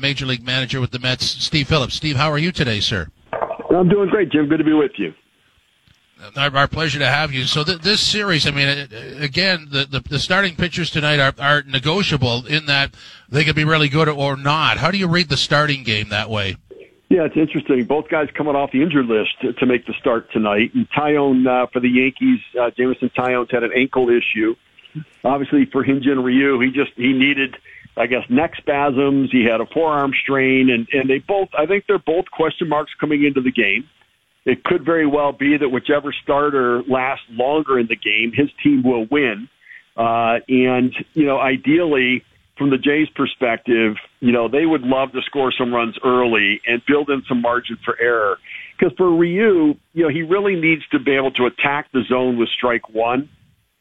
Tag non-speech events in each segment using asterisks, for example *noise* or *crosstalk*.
Major League Manager with the Mets, Steve Phillips. Steve, how are you today, sir? I'm doing great, Jim. Good to be with you. Our, our pleasure to have you. So th- this series, I mean, uh, again, the, the, the starting pitchers tonight are, are negotiable in that they could be really good or not. How do you read the starting game that way? Yeah, it's interesting. Both guys coming off the injured list to, to make the start tonight. And Taillon uh, for the Yankees, uh, Jameson Taillon's had an ankle issue. Obviously, for Hyun-Jin Ryu, he just he needed, I guess, neck spasms. He had a forearm strain, and and they both, I think, they're both question marks coming into the game it could very well be that whichever starter lasts longer in the game, his team will win. Uh, and, you know, ideally, from the Jays' perspective, you know, they would love to score some runs early and build in some margin for error. Because for Ryu, you know, he really needs to be able to attack the zone with strike one,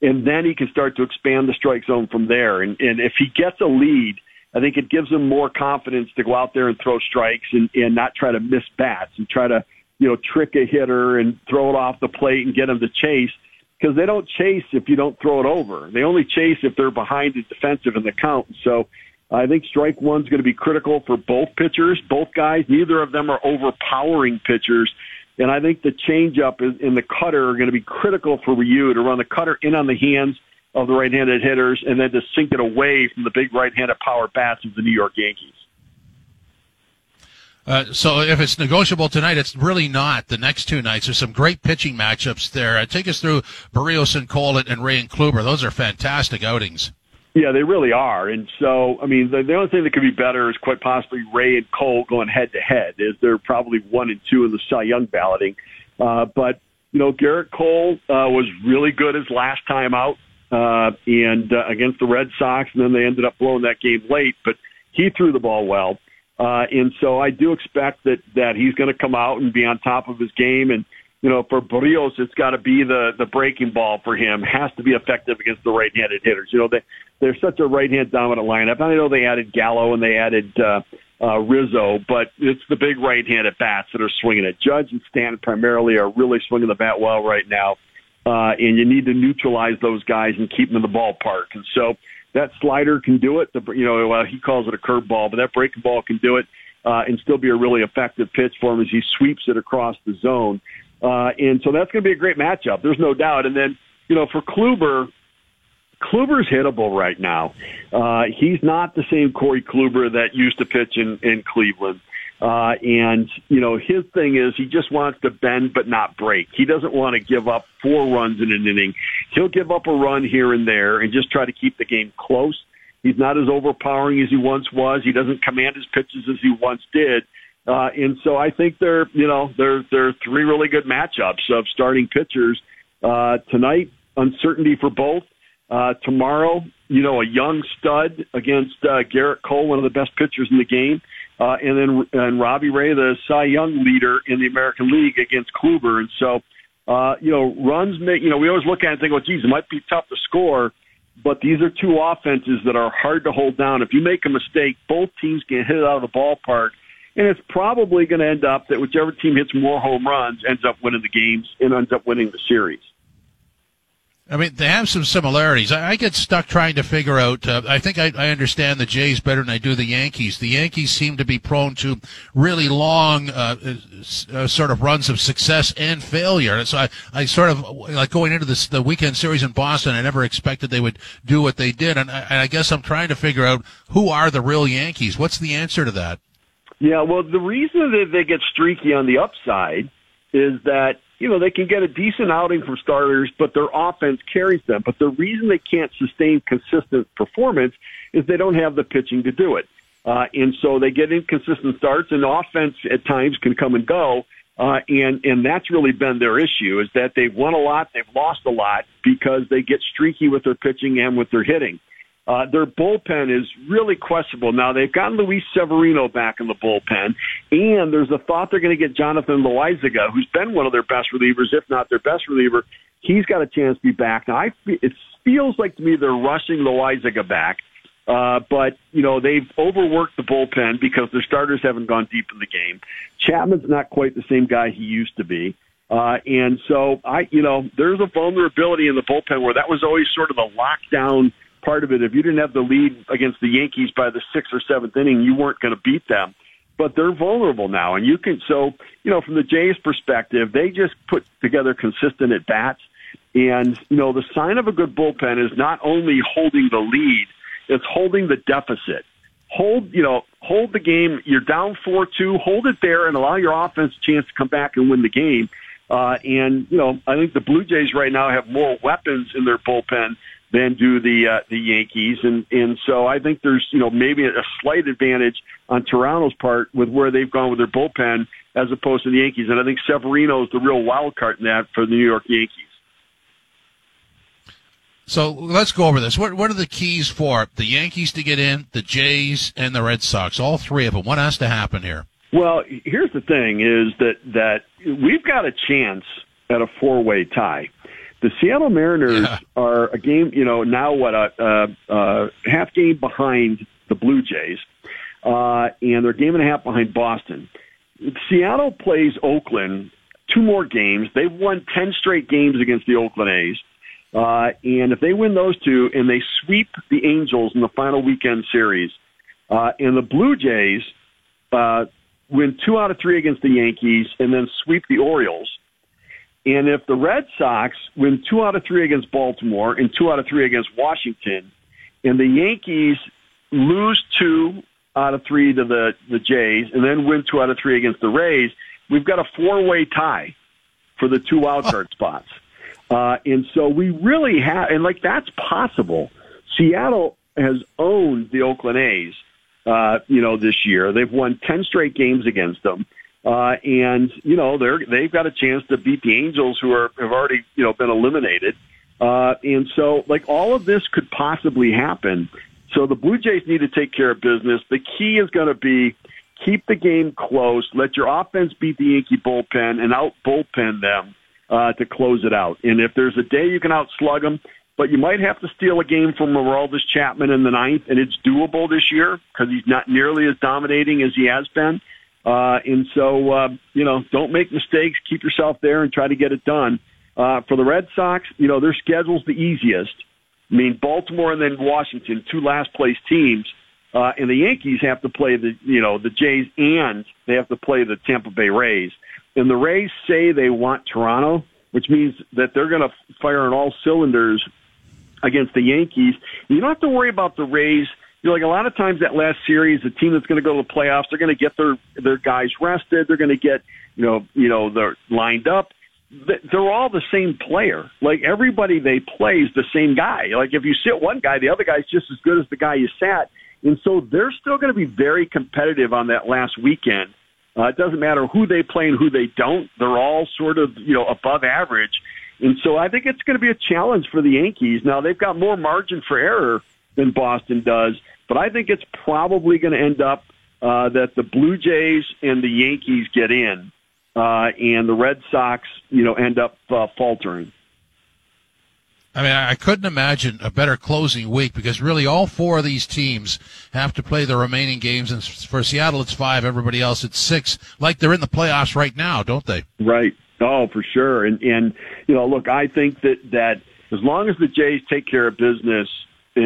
and then he can start to expand the strike zone from there. And, and if he gets a lead, I think it gives him more confidence to go out there and throw strikes and, and not try to miss bats and try to – you know, trick a hitter and throw it off the plate and get them to chase because they don't chase if you don't throw it over. They only chase if they're behind the defensive in the count. So I think strike one's going to be critical for both pitchers, both guys. Neither of them are overpowering pitchers. And I think the changeup in the cutter are going to be critical for Ryu to run the cutter in on the hands of the right-handed hitters and then to sink it away from the big right-handed power bats of the New York Yankees. Uh, so if it's negotiable tonight, it's really not. The next two nights, there's some great pitching matchups there. Uh, take us through Berrios and Cole and Ray and Kluber. Those are fantastic outings. Yeah, they really are. And so, I mean, the, the only thing that could be better is quite possibly Ray and Cole going head to head. Is they're probably one and two in the Cy Young balloting. Uh, but you know, Gerrit Cole uh, was really good his last time out, uh, and uh, against the Red Sox, and then they ended up blowing that game late. But he threw the ball well. Uh, and so I do expect that, that he's going to come out and be on top of his game. And, you know, for Berrios, it's got to be the, the breaking ball for him. Has to be effective against the right-handed hitters. You know, they, they're such a right-hand dominant lineup. I know they added Gallo and they added, uh, uh, Rizzo, but it's the big right-handed bats that are swinging it. Judge and Stanton primarily are really swinging the bat well right now. Uh, and you need to neutralize those guys and keep them in the ballpark. And so, that slider can do it. The, you know, well, he calls it a curveball, but that breaking ball can do it uh, and still be a really effective pitch for him as he sweeps it across the zone. Uh, and so that's going to be a great matchup. There's no doubt. And then, you know, for Kluber, Kluber's hittable right now. Uh, he's not the same Corey Kluber that used to pitch in, in Cleveland. Uh, and, you know, his thing is he just wants to bend but not break. He doesn't want to give up four runs in an inning. He'll give up a run here and there and just try to keep the game close. He's not as overpowering as he once was. He doesn't command his pitches as he once did. Uh, and so I think they're, you know, they're, they're three really good matchups of starting pitchers. Uh, tonight, uncertainty for both. Uh, tomorrow, you know, a young stud against uh, Gerrit Cole, one of the best pitchers in the game uh, and then and Robbie Ray, the Cy Young leader in the American League against Kluber. And so, uh, you know, runs make, you know, we always look at it and think, well, geez, it might be tough to score, but these are two offenses that are hard to hold down. If you make a mistake, both teams can hit it out of the ballpark. And it's probably going to end up that whichever team hits more home runs ends up winning the games and ends up winning the series. I mean, they have some similarities. I, get stuck trying to figure out. Uh, I think I, I, understand the Jays better than I do the Yankees. The Yankees seem to be prone to really long, uh, uh, sort of runs of success and failure. So I, I sort of like going into this the weekend series in Boston. I never expected they would do what they did, and I, and I guess I'm trying to figure out who are the real Yankees. What's the answer to that? Yeah, well, the reason that they get streaky on the upside is that you know, they can get a decent outing from starters, but their offense carries them. But the reason they can't sustain consistent performance is they don't have the pitching to do it. Uh, and so they get inconsistent starts and offense at times can come and go. Uh, and, and that's really been their issue is that they've won a lot, they've lost a lot because they get streaky with their pitching and with their hitting. Uh, their bullpen is really questionable. Now they've gotten Luis Severino back in the bullpen, and there's a thought they're going to get Jonathan Loaisiga, who's been one of their best relievers, if not their best reliever. He's got a chance to be back. Now I, it feels like to me they're rushing Loaisiga back, uh, but you know they've overworked the bullpen because their starters haven't gone deep in the game. Chapman's not quite the same guy he used to be. Uh, and so I, you know, there's a vulnerability in the bullpen where that was always sort of the lockdown part of it. If you didn't have the lead against the Yankees by the sixth or seventh inning, you weren't going to beat them. But they're vulnerable now, and you can. So, you know, from the Jays' perspective, they just put together consistent at bats. And you know, the sign of a good bullpen is not only holding the lead; it's holding the deficit. Hold, you know, hold the game. You're down four two. Hold it there and allow your offense a chance to come back and win the game. Uh, and you know, I think the Blue Jays right now have more weapons in their bullpen than do the uh, the Yankees, and and so I think there's you know maybe a slight advantage on Toronto's part with where they've gone with their bullpen as opposed to the Yankees, and I think Severino is the real wild card in that for the New York Yankees. So let's go over this. What what are the keys for the Yankees to get in, the Jays, and the Red Sox? All three of them. What has to happen here? Well, here's the thing: is that that we've got a chance at a four-way tie. The Seattle Mariners yeah. are a game, you know, now what a, a, a half game behind the Blue Jays, uh, and they're a game and a half behind Boston. Seattle plays Oakland two more games. They've won ten straight games against the Oakland A's. Uh, and if they win those two and they sweep the Angels in the final weekend series, uh, and the Blue Jays uh, win two out of three against the Yankees and then sweep the Orioles, and if the Red Sox win two out of three against Baltimore and two out of three against Washington, and the Yankees lose two out of three to the, the Jays and then win two out of three against the Rays, we've got a four way tie for the two wildcard *laughs* spots. Uh, and so we really have, and like that's possible. Seattle has owned the Oakland A's, uh, you know, this year. They've won 10 straight games against them. Uh, and, you know, they're, they've got a chance to beat the Angels who are, have already, you know, been eliminated. Uh, and so, like, all of this could possibly happen. So the Blue Jays need to take care of business. The key is going to be keep the game close, let your offense beat the Yankee bullpen and out bullpen them uh, to close it out. And if there's a day you can outslug them, but you might have to steal a game from Aroldis Chapman in the ninth, and it's doable this year because he's not nearly as dominating as he has been. Uh, and so, uh, you know, don't make mistakes. Keep yourself there and try to get it done. Uh, for the Red Sox, you know, their schedule's the easiest. I mean, Baltimore and then Washington, two last place teams. Uh, and the Yankees have to play the, you know, the Jays and they have to play the Tampa Bay Rays. And the Rays say they want Toronto, which means that they're going to fire on all cylinders against the Yankees. You don't have to worry about the Rays. You know, like a lot of times that last series, the team that's going to go to the playoffs, they're going to get their their guys rested. They're going to get, you know, you know, they're lined up. They're all the same player. Like everybody they play is the same guy. Like if you sit one guy, the other guy's just as good as the guy you sat. And so they're still going to be very competitive on that last weekend. Uh, it doesn't matter who they play and who they don't. They're all sort of, you know, above average. And so I think it's going to be a challenge for the Yankees. Now they've got more margin for error than Boston does, but I think it's probably going to end up uh, that the Blue Jays and the Yankees get in, uh, and the Red Sox, you know, end up uh, faltering. I mean, I couldn't imagine a better closing week because really all four of these teams have to play the remaining games. And for Seattle, it's five. Everybody else, it's six. Like they're in the playoffs right now, don't they? Right. Oh, for sure. And and you know, look, I think that that as long as the Jays take care of business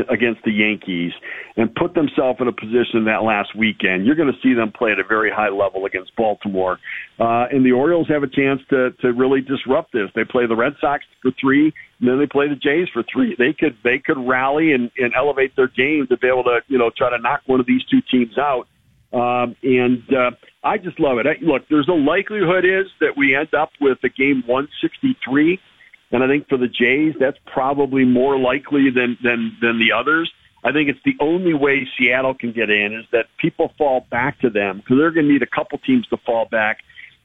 against the Yankees and put themselves in a position that last weekend. You're going to see them play at a very high level against Baltimore. Uh, and the Orioles have a chance to, to really disrupt this. They play the Red Sox for three, and then they play the Jays for three. They could, they could rally and, and elevate their game to be able to, you know, try to knock one of these two teams out. Um, and, uh, I just love it. I, look, there's a likelihood is that we end up with a game 163 and I think for the Jays, that's probably more likely than, than, than the others. I think it's the only way Seattle can get in is that people fall back to them because they're going to need a couple teams to fall back.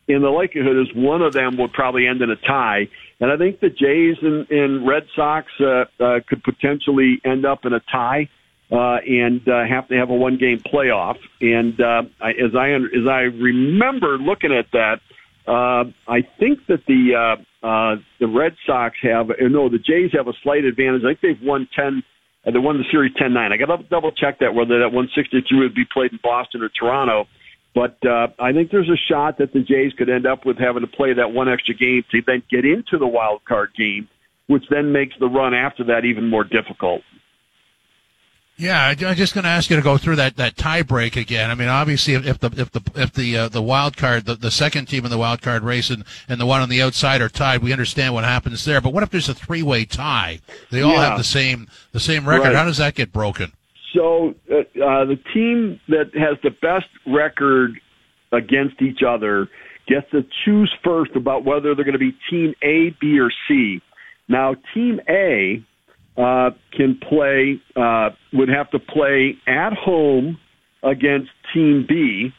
And the likelihood is one of them would probably end in a tie. And I think the Jays and, and Red Sox uh, uh, could potentially end up in a tie uh, and uh, have to have a one game playoff. And uh, I, as I as I remember looking at that, uh, I think that the uh, uh, the Red Sox have uh, no, the Jays have a slight advantage. I think they've won ten. Uh, they won the series 10-9. I got to double check that whether that 163 would be played in Boston or Toronto. But uh, I think there's a shot that the Jays could end up with having to play that one extra game to then get into the wild card game, which then makes the run after that even more difficult. Yeah, I- I'm just going to ask you to go through that, that tie break again. I mean, obviously, if, if the if the if the uh, the wild card, the, the second team in the wild card race, and, and the one on the outside are tied, we understand what happens there. But what if there's a three way tie? They all Yeah. have the same the same record. Right. How does that get broken? So uh, uh, the team that has the best record against each other gets to choose first about whether they're going to be Team A, B, or C. Now, Team A uh, can play uh, would have to play at home against Team B,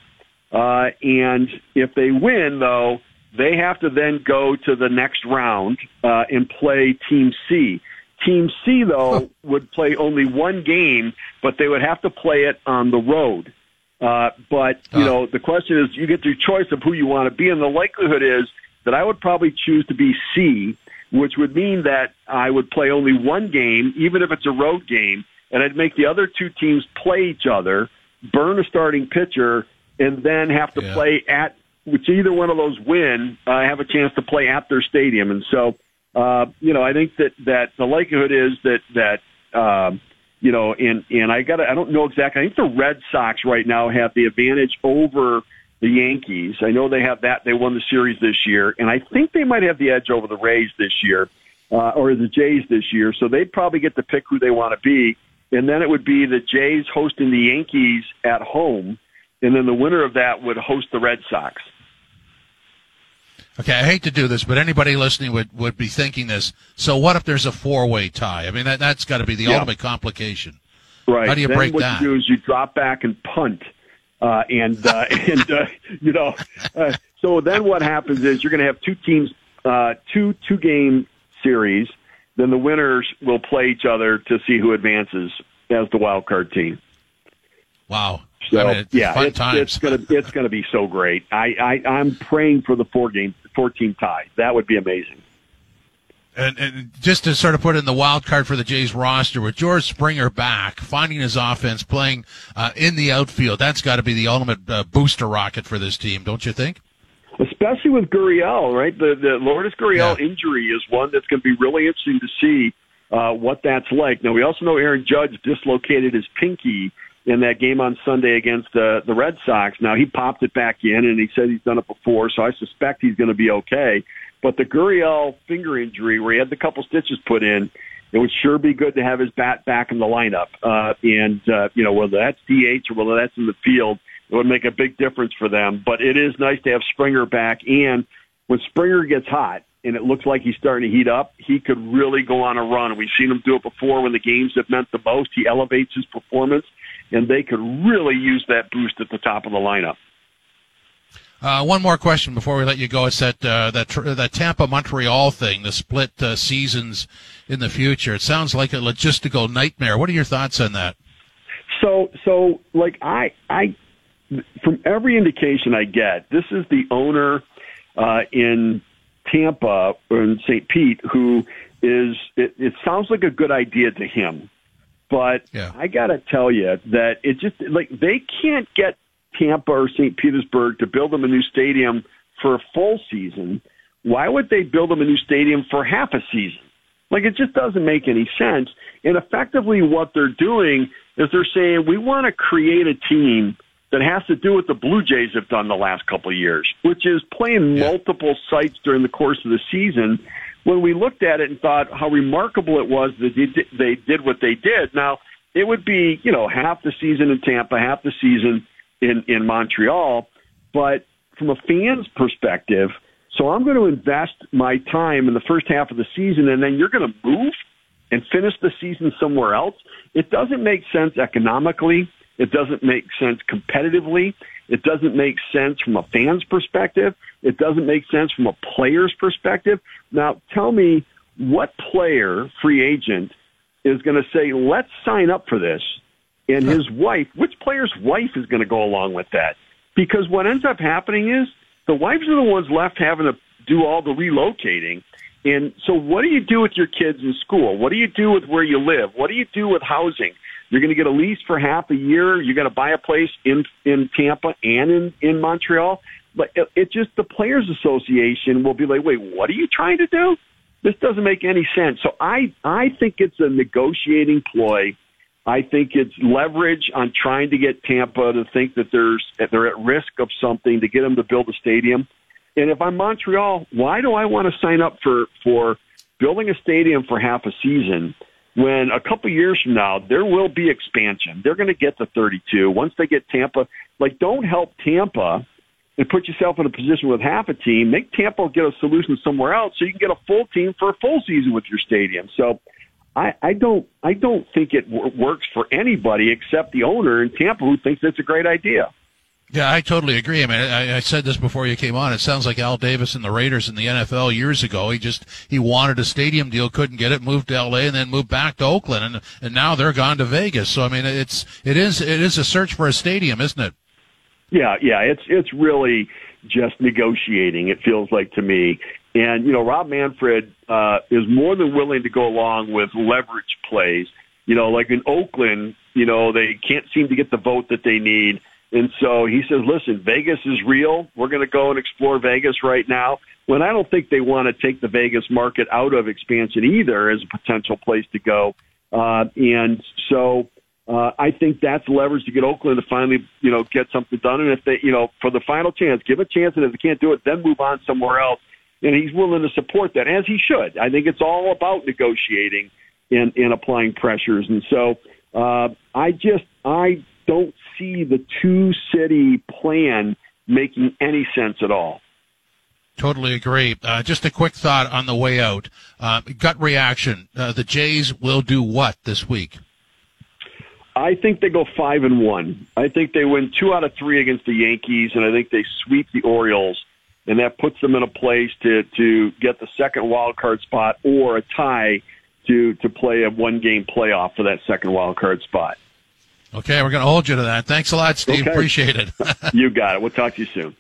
uh, and if they win, though, they have to then go to the next round uh, and play Team C. Team C, though, would play only one game, but they would have to play it on the road. Uh, but you know, the question is, you get your choice of who you want to be, and the likelihood is that I would probably choose to be C, which would mean that I would play only one game, even if it's a road game, and I'd make the other two teams play each other, burn a starting pitcher, and then have to Yeah. play at which either one of those win, uh, have a chance to play at their stadium, and so uh, you know, I think that that the likelihood is that that um, you know, and and I got I don't know exactly. I think the Red Sox right now have the advantage over the Yankees. I know they have that. They won the series this year, and I think they might have the edge over the Rays this year, uh, or the Jays this year. So they'd probably get to pick who they want to be, and then it would be the Jays hosting the Yankees at home, and then the winner of that would host the Red Sox. Okay, I hate to do this, but anybody listening would, would be thinking this. So what if there's a four way tie? I mean, that that's got to be the Yeah. ultimate complication. Right. How do you then break what that? you do is you drop back and punt, uh, and uh, *laughs* and uh, you know, uh, so then what happens is you're going to have two teams, uh, two two game series. Then the winners will play each other to see who advances as the wild card team. Wow. So I mean, it's yeah, it's, times. it's gonna it's gonna be so great. I, I I'm praying for the four game four team tie. That would be amazing. And, and just to sort of put in the wild card for the Jays roster, with George Springer back, finding his offense, playing uh, in the outfield, that's got to be the ultimate uh, booster rocket for this team, don't you think? especially with Gurriel, right? The the Lourdes Gurriel Yeah. injury is one that's going to be really interesting to see uh, what that's like. Now we also know Aaron Judge dislocated his pinky in that game on Sunday against uh, the Red Sox. Now he popped it back in, and he said he's done it before, so I suspect he's going to be okay. But the Gurriel finger injury, where he had the couple stitches put in, it would sure be good to have his bat back in the lineup. Uh, and uh, you know whether that's DH or whether that's in the field, it would make a big difference for them. But it is nice to have Springer back. And when Springer gets hot and it looks like he's starting to heat up, he could really go on a run. We've seen him do it before when the games have meant the most. He elevates his performance, and they could really use that boost at the top of the lineup. Uh, one more question before we let you go. It's that uh, that that Tampa Montreal thing, the split uh, seasons in the future. It sounds like a logistical nightmare. What are your thoughts on that? So, so like I, I, from every indication I get, this is the owner uh, in Tampa or in St. Pete who is. It, it sounds like a good idea to him, but Yeah. I got to tell you that it just like they can't get Tampa or St. Petersburg to build them a new stadium for a full season. Why would they build them a new stadium for half a season? Like it just doesn't make any sense. And effectively what they're doing is they're saying we want to create a team that has to do what the Blue Jays have done the last couple of years, which is playing Yeah. multiple sites during the course of the season. When we looked at it and thought how remarkable it was that they did, they did what they did. Now it would be you know half the season in Tampa, half the season in in Montreal, but from a fan's perspective, so I'm going to invest my time in the first half of the season, and then you're going to move and finish the season somewhere else. It doesn't make sense economically. It doesn't make sense competitively. It doesn't make sense from a fan's perspective. It doesn't make sense from a player's perspective. Now, tell me what player, free agent, is going to say, let's sign up for this and his wife, which player's wife is going to go along with that? Because what ends up happening is the wives are the ones left having to do all the relocating. And so what do you do with your kids in school? What do you do with where you live? What do you do with housing? You're going to get a lease for half a year. You're going to buy a place in in Tampa and in in Montreal. But it, it just the players association will be like, wait, what are you trying to do? This doesn't make any sense. So I I think it's a negotiating ploy I think it's leverage on trying to get Tampa to think that there's that they're at risk of something to get them to build a stadium. And if I'm Montreal, why do I want to sign up for for building a stadium for half a season when a couple years from now there will be expansion? They're going to get to 32 once they get Tampa. Like, don't help Tampa and put yourself in a position with half a team. Make Tampa get a solution somewhere else so you can get a full team for a full season with your stadium. So I, I don't I don't think it w- works for anybody except the owner in Tampa who thinks it's a great idea. Yeah, I totally agree. I mean, I, I said this before you came on. It sounds like Al Davis and the Raiders in the NFL years ago. He just he wanted a stadium deal, couldn't get it, moved to L.A. and then moved back to Oakland, and and now they're gone to Vegas. So I mean, it's it is it is a search for a stadium, isn't it? Yeah, yeah, it's it's really just negotiating. It feels like to me, and you know, Rob Manfred uh, is more than willing to go along with leverage plays. You know, like in Oakland, you know, they can't seem to get the vote that they need and so he says, listen, Vegas is real. We're going to go and explore Vegas right now. When I don't think they want to take the Vegas market out of expansion either as a potential place to go. Uh, and so uh, I think that's leverage to get Oakland to finally, you know, get something done. And if they, you know, for the final chance, give a chance. And if they can't do it, then move on somewhere else. And he's willing to support that, as he should. I think it's all about negotiating and, and applying pressures. And so uh, I just, I don't see the two city plan making any sense at all. Totally agree. Uh, just a quick thought on the way out. Uh, gut reaction. Uh, the Jays will do what this week? I think they go five and one. I think they win two out of three against the Yankees, and I think they sweep the Orioles, and that puts them in a place to to get the second wild card spot or a tie to to play a one game playoff for that second wild card spot. Okay, we're going to hold you to that. Thanks a lot, Steve. Okay. Appreciate it. *laughs* you *laughs* got it. We'll talk to you soon.